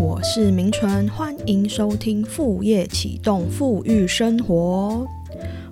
我是明纯，欢迎收听副业启动富裕生活。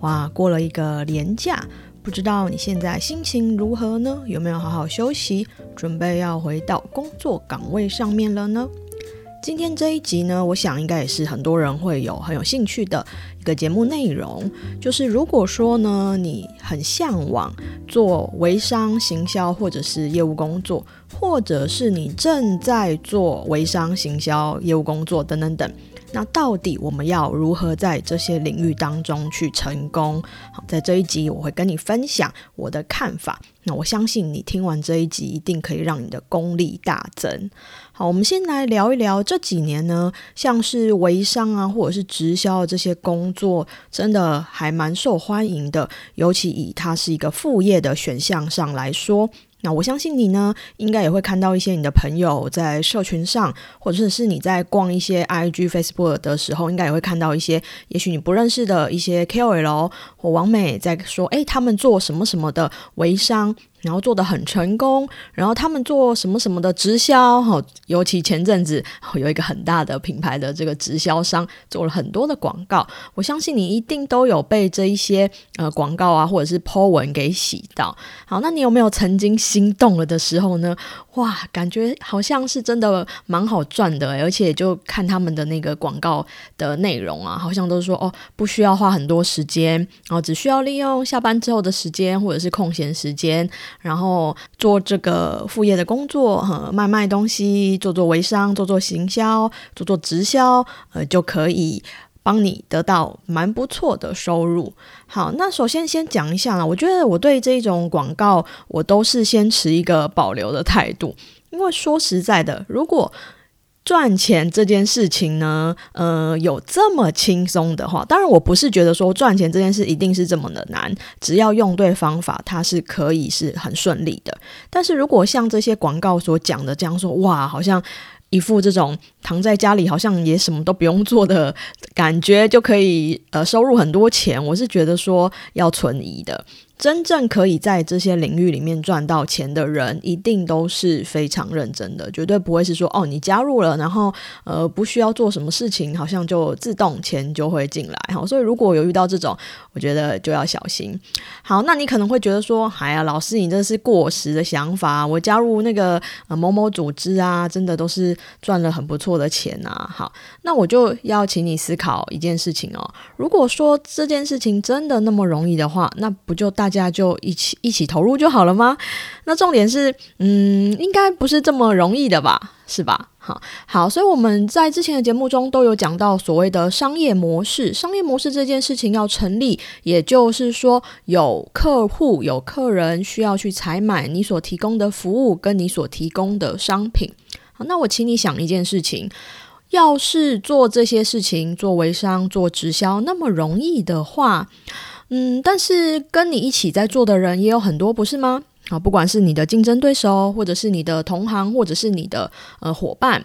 哇，过了一个年假，不知道你现在心情如何呢？有没有好好休息，准备要回到工作岗位上面了呢？今天这一集呢，我想应该也是很多人会有很有兴趣的一个节目内容。就是如果说呢，你很向往做微商行销或者是业务工作，或者是你正在做微商行销业务工作等等等。那到底我们要如何在这些领域当中去成功？好，在这一集我会跟你分享我的看法。那我相信你听完这一集，一定可以让你的功力大增。好，我们先来聊一聊这几年呢，像是微商啊，或者是直销这些工作，真的还蛮受欢迎的。尤其以它是一个副业的选项上来说。那我相信你呢，应该也会看到一些你的朋友在社群上，或者是你在逛一些 IG、Facebook 的时候，应该也会看到一些，也许你不认识的一些 KOL 或王美在说，哎，他们做什么什么的微商。然后做的很成功，然后他们做什么什么的直销，哈，尤其前阵子 有一个很大的品牌的这个直销商做了很多的广告，我相信你一定都有被这一些呃广告啊或者是 po 文给洗到。好，那你有没有曾经心动了的时候呢？哇，感觉好像是真的蛮好赚的，而且就看他们的那个广告的内容啊，好像都说哦，不需要花很多时间，然后只需要利用下班之后的时间或者是空闲时间。然后做这个副业的工作，和，卖卖东西，做做微商，做做行销，做做直销，呃，就可以帮你得到蛮不错的收入。好，那首先先讲一下啦，我觉得我对这种广告，我都是先持一个保留的态度，因为说实在的，如果赚钱这件事情呢，呃，有这么轻松的话，当然我不是觉得说赚钱这件事一定是这么的难，只要用对方法，它是可以是很顺利的。但是如果像这些广告所讲的这样说，哇，好像一副这种躺在家里好像也什么都不用做的感觉，就可以呃收入很多钱，我是觉得说要存疑的。真正可以在这些领域里面赚到钱的人，一定都是非常认真的，绝对不会是说哦，你加入了，然后呃不需要做什么事情，好像就自动钱就会进来哈。所以如果有遇到这种，我觉得就要小心。好，那你可能会觉得说，哎呀，老师你这是过时的想法，我加入那个某某组织啊，真的都是赚了很不错的钱啊。好，那我就要请你思考一件事情哦，如果说这件事情真的那么容易的话，那不就大家就一起一起投入就好了吗？那重点是，嗯，应该不是这么容易的吧？是吧？好，好，所以我们在之前的节目中都有讲到所谓的商业模式。商业模式这件事情要成立，也就是说有客户、有客人需要去采买你所提供的服务跟你所提供的商品。好，那我请你想一件事情：要是做这些事情，做微商、做直销那么容易的话。嗯，但是跟你一起在做的人也有很多，不是吗？啊，不管是你的竞争对手，或者是你的同行，或者是你的呃伙伴，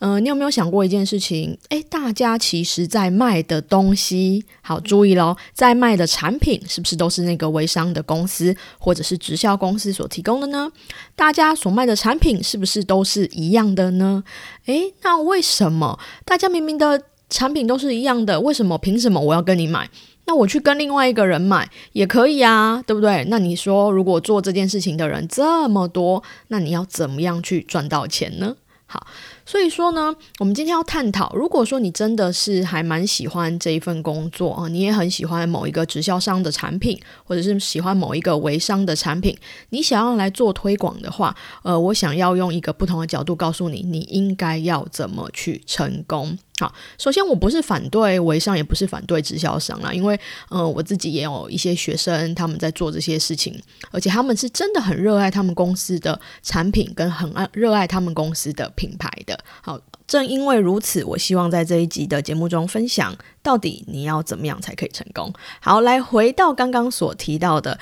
嗯，你有没有想过一件事情？诶，大家其实在卖的东西，好注意喽，在卖的产品是不是都是那个微商的公司或者是直销公司所提供的呢？大家所卖的产品是不是都是一样的呢？诶，那为什么大家明明的产品都是一样的，为什么凭什么我要跟你买？那我去跟另外一个人买也可以啊，对不对？那你说，如果做这件事情的人这么多，那你要怎么样去赚到钱呢？好。所以说呢，我们今天要探讨，如果说你真的是还蛮喜欢这一份工作啊，你也很喜欢某一个直销商的产品，或者是喜欢某一个微商的产品，你想要来做推广的话，呃，我想要用一个不同的角度告诉你，你应该要怎么去成功。好，首先我不是反对微商，也不是反对直销商啦，因为呃，我自己也有一些学生他们在做这些事情，而且他们是真的很热爱他们公司的产品，跟很爱热爱他们公司的品牌的。好，正因为如此，我希望在这一集的节目中分享，到底你要怎么样才可以成功。好，来回到刚刚所提到的，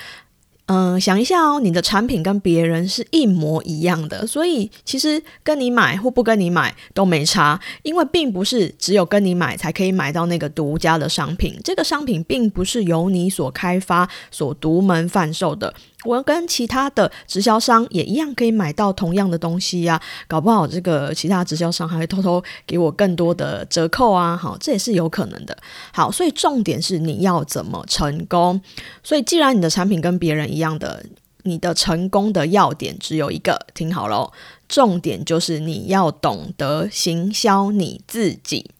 嗯，想一下哦，你的产品跟别人是一模一样的，所以其实跟你买或不跟你买都没差，因为并不是只有跟你买才可以买到那个独家的商品，这个商品并不是由你所开发、所独门贩售的。我跟其他的直销商也一样可以买到同样的东西呀，搞不好这个其他直销商还会偷偷给我更多的折扣啊，好，这也是有可能的。好，所以重点是你要怎么成功。所以既然你的产品跟别人一样的，你的成功的要点只有一个，听好了，重点就是你要懂得行销你自己。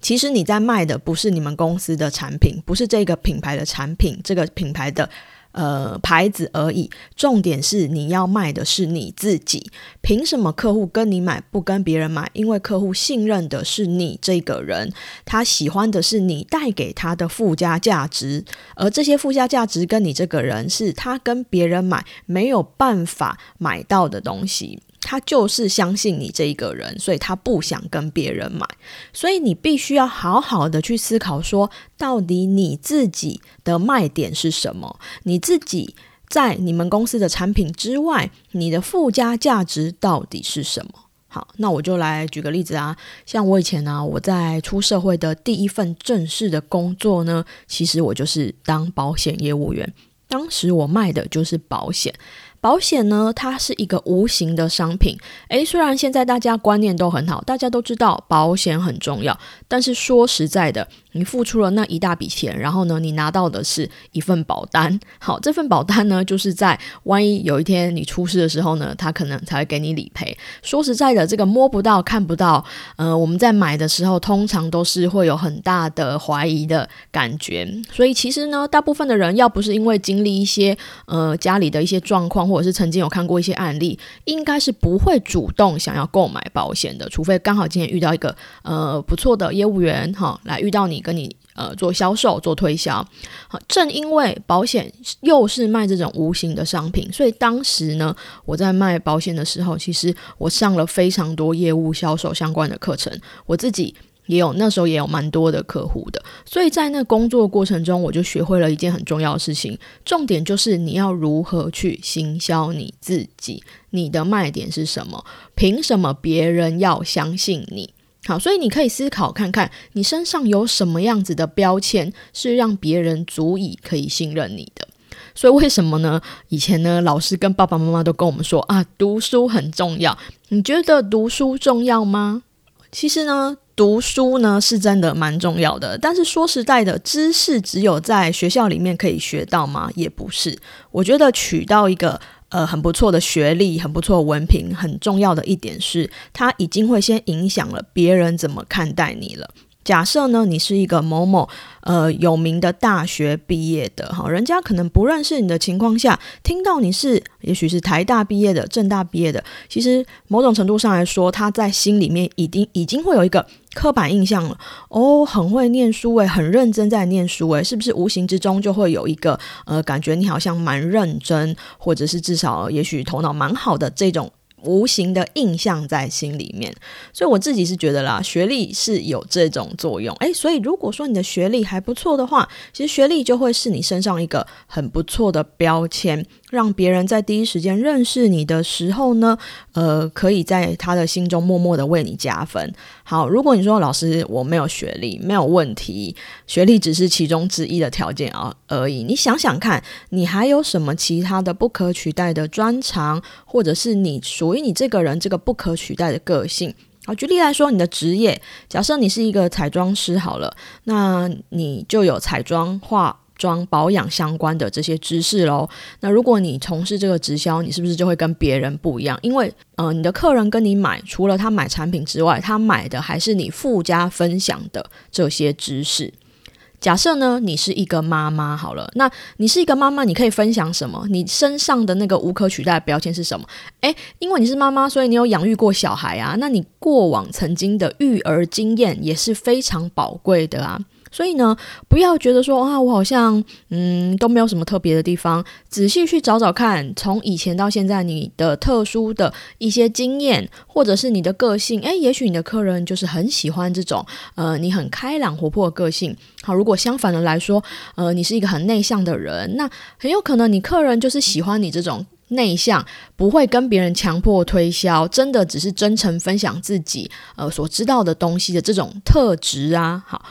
其实你在卖的不是你们公司的产品，不是这个品牌的产品，这个品牌的。呃，牌子而已。重点是你要卖的是你自己。凭什么客户跟你买不跟别人买？因为客户信任的是你这个人，他喜欢的是你带给他的附加价值，而这些附加价值跟你这个人是他跟别人买没有办法买到的东西。他就是相信你这一个人，所以他不想跟别人买。所以你必须要好好的去思考，说到底你自己的卖点是什么？你自己在你们公司的产品之外，你的附加价值到底是什么？好，那我就来举个例子啊，像我以前呢，我在出社会的第一份正式的工作呢，其实我就是当保险业务员，当时我卖的就是保险。保险呢，它是一个无形的商品。诶，虽然现在大家观念都很好，大家都知道保险很重要，但是说实在的。你付出了那一大笔钱，然后呢，你拿到的是一份保单。好，这份保单呢，就是在万一有一天你出事的时候呢，他可能才会给你理赔。说实在的，这个摸不到、看不到，呃，我们在买的时候，通常都是会有很大的怀疑的感觉。所以其实呢，大部分的人要不是因为经历一些呃家里的一些状况，或者是曾经有看过一些案例，应该是不会主动想要购买保险的。除非刚好今天遇到一个呃不错的业务员哈，来遇到你。跟你呃做销售做推销，正因为保险又是卖这种无形的商品，所以当时呢，我在卖保险的时候，其实我上了非常多业务销售相关的课程，我自己也有那时候也有蛮多的客户的，所以在那工作过程中，我就学会了一件很重要的事情，重点就是你要如何去行销你自己，你的卖点是什么？凭什么别人要相信你？好，所以你可以思考看看，你身上有什么样子的标签是让别人足以可以信任你的。所以为什么呢？以前呢，老师跟爸爸妈妈都跟我们说啊，读书很重要。你觉得读书重要吗？其实呢，读书呢是真的蛮重要的。但是说实在的，知识只有在学校里面可以学到吗？也不是。我觉得取到一个。呃，很不错的学历，很不错的文凭，很重要的一点是，他已经会先影响了别人怎么看待你了。假设呢，你是一个某某呃有名的大学毕业的哈，人家可能不认识你的情况下，听到你是也许是台大毕业的、政大毕业的，其实某种程度上来说，他在心里面已经已经会有一个刻板印象了。哦，很会念书诶，很认真在念书诶，是不是无形之中就会有一个呃感觉你好像蛮认真，或者是至少也许头脑蛮好的这种。无形的印象在心里面，所以我自己是觉得啦，学历是有这种作用。诶，所以如果说你的学历还不错的话，其实学历就会是你身上一个很不错的标签。让别人在第一时间认识你的时候呢，呃，可以在他的心中默默的为你加分。好，如果你说老师我没有学历，没有问题，学历只是其中之一的条件啊而已。你想想看，你还有什么其他的不可取代的专长，或者是你属于你这个人这个不可取代的个性？好，举例来说，你的职业，假设你是一个彩妆师好了，那你就有彩妆化。装保养相关的这些知识喽。那如果你从事这个直销，你是不是就会跟别人不一样？因为呃，你的客人跟你买，除了他买产品之外，他买的还是你附加分享的这些知识。假设呢，你是一个妈妈好了，那你是一个妈妈，你可以分享什么？你身上的那个无可取代的标签是什么？诶，因为你是妈妈，所以你有养育过小孩啊，那你过往曾经的育儿经验也是非常宝贵的啊。所以呢，不要觉得说啊，我好像嗯都没有什么特别的地方。仔细去找找看，从以前到现在，你的特殊的一些经验，或者是你的个性，诶，也许你的客人就是很喜欢这种呃你很开朗活泼的个性。好，如果相反的来说，呃，你是一个很内向的人，那很有可能你客人就是喜欢你这种内向，不会跟别人强迫推销，真的只是真诚分享自己呃所知道的东西的这种特质啊。好。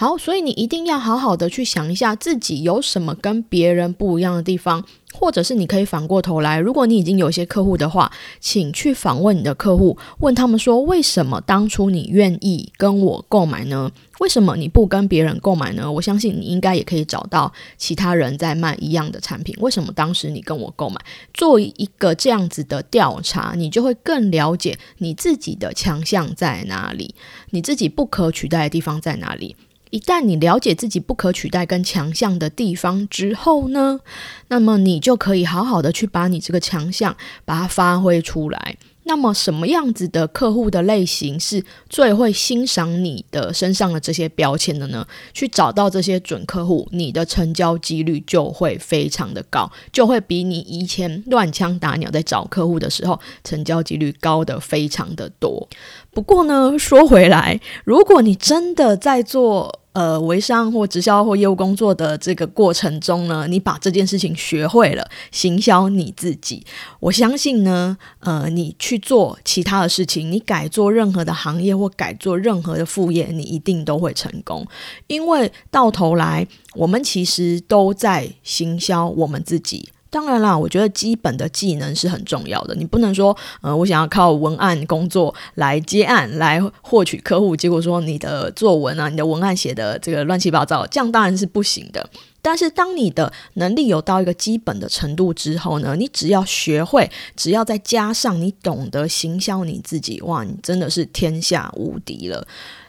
好，所以你一定要好好的去想一下自己有什么跟别人不一样的地方。或者是你可以反过头来，如果你已经有些客户的话，请去访问你的客户，问他们说，为什么当初你愿意跟我购买呢？为什么你不跟别人购买呢？我相信你应该也可以找到其他人在卖一样的产品，为什么当时你跟我购买？做一个这样子的调查，你就会更了解你自己的强项在哪里，你自己不可取代的地方在哪里。一旦你了解自己不可取代跟强项的地方之后呢，那么你就可以好好的去把你这个强项把它发挥出来。那么什么样子的客户的类型是最会欣赏你的身上的这些标签的呢？去找到这些准客户，你的成交几率就会非常的高，就会比你以前乱枪打鸟在找客户的时候成交几率高的非常的多。不过呢，说回来，如果你真的在做。呃，微商或直销或业务工作的这个过程中呢，你把这件事情学会了，行销你自己。我相信呢，呃，你去做其他的事情，你改做任何的行业或改做任何的副业，你一定都会成功。因为到头来，我们其实都在行销我们自己。当然啦，我觉得基本的技能是很重要的。你不能说，呃，我想要靠文案工作来接案来获取客户，结果说你的作文啊、你的文案写的这个乱七八糟，这样当然是不行的。但是当你的能力有到一个基本的程度之后呢，你只要学会，只要再加上你懂得行销你自己，哇，你真的是天下无敌了。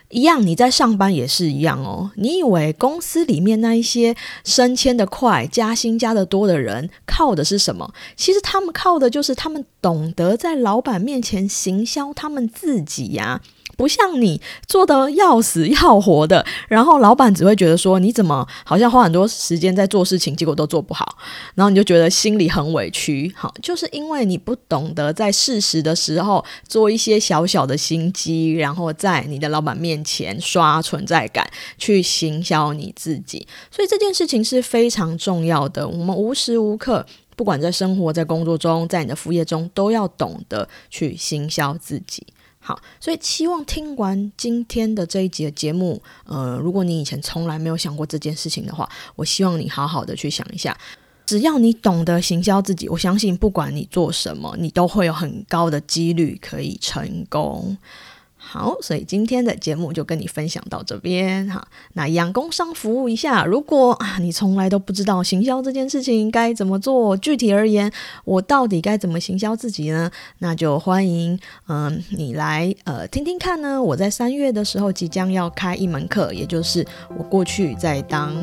一样，你在上班也是一样哦。你以为公司里面那一些升迁的快、加薪加的多的人，靠的是什么？其实他们靠的就是他们懂得在老板面前行销他们自己呀。不像你做的要死要活的，然后老板只会觉得说你怎么好像花很多时间在做事情，结果都做不好，然后你就觉得心里很委屈。好，就是因为你不懂得在适时的时候做一些小小的心机，然后在你的老板面前刷存在感，去行销你自己。所以这件事情是非常重要的。我们无时无刻，不管在生活、在工作中、在你的副业中，都要懂得去行销自己。好，所以希望听完今天的这一集的节目，呃，如果你以前从来没有想过这件事情的话，我希望你好好的去想一下。只要你懂得行销自己，我相信不管你做什么，你都会有很高的几率可以成功。好，所以今天的节目就跟你分享到这边哈。那养工商服务一下，如果啊你从来都不知道行销这件事情该怎么做，具体而言，我到底该怎么行销自己呢？那就欢迎嗯你来呃听听看呢。我在三月的时候即将要开一门课，也就是我过去在当。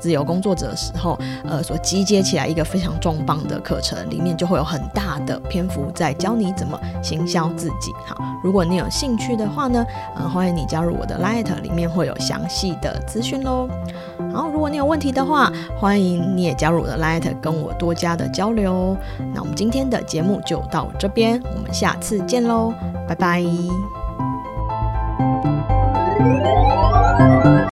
自由工作者的时候，呃，所集结起来一个非常重磅的课程，里面就会有很大的篇幅在教你怎么行销自己。好，如果你有兴趣的话呢，呃，欢迎你加入我的 Light，里面会有详细的资讯喽。好，如果你有问题的话，欢迎你也加入我的 Light，跟我多加的交流。那我们今天的节目就到这边，我们下次见喽，拜拜。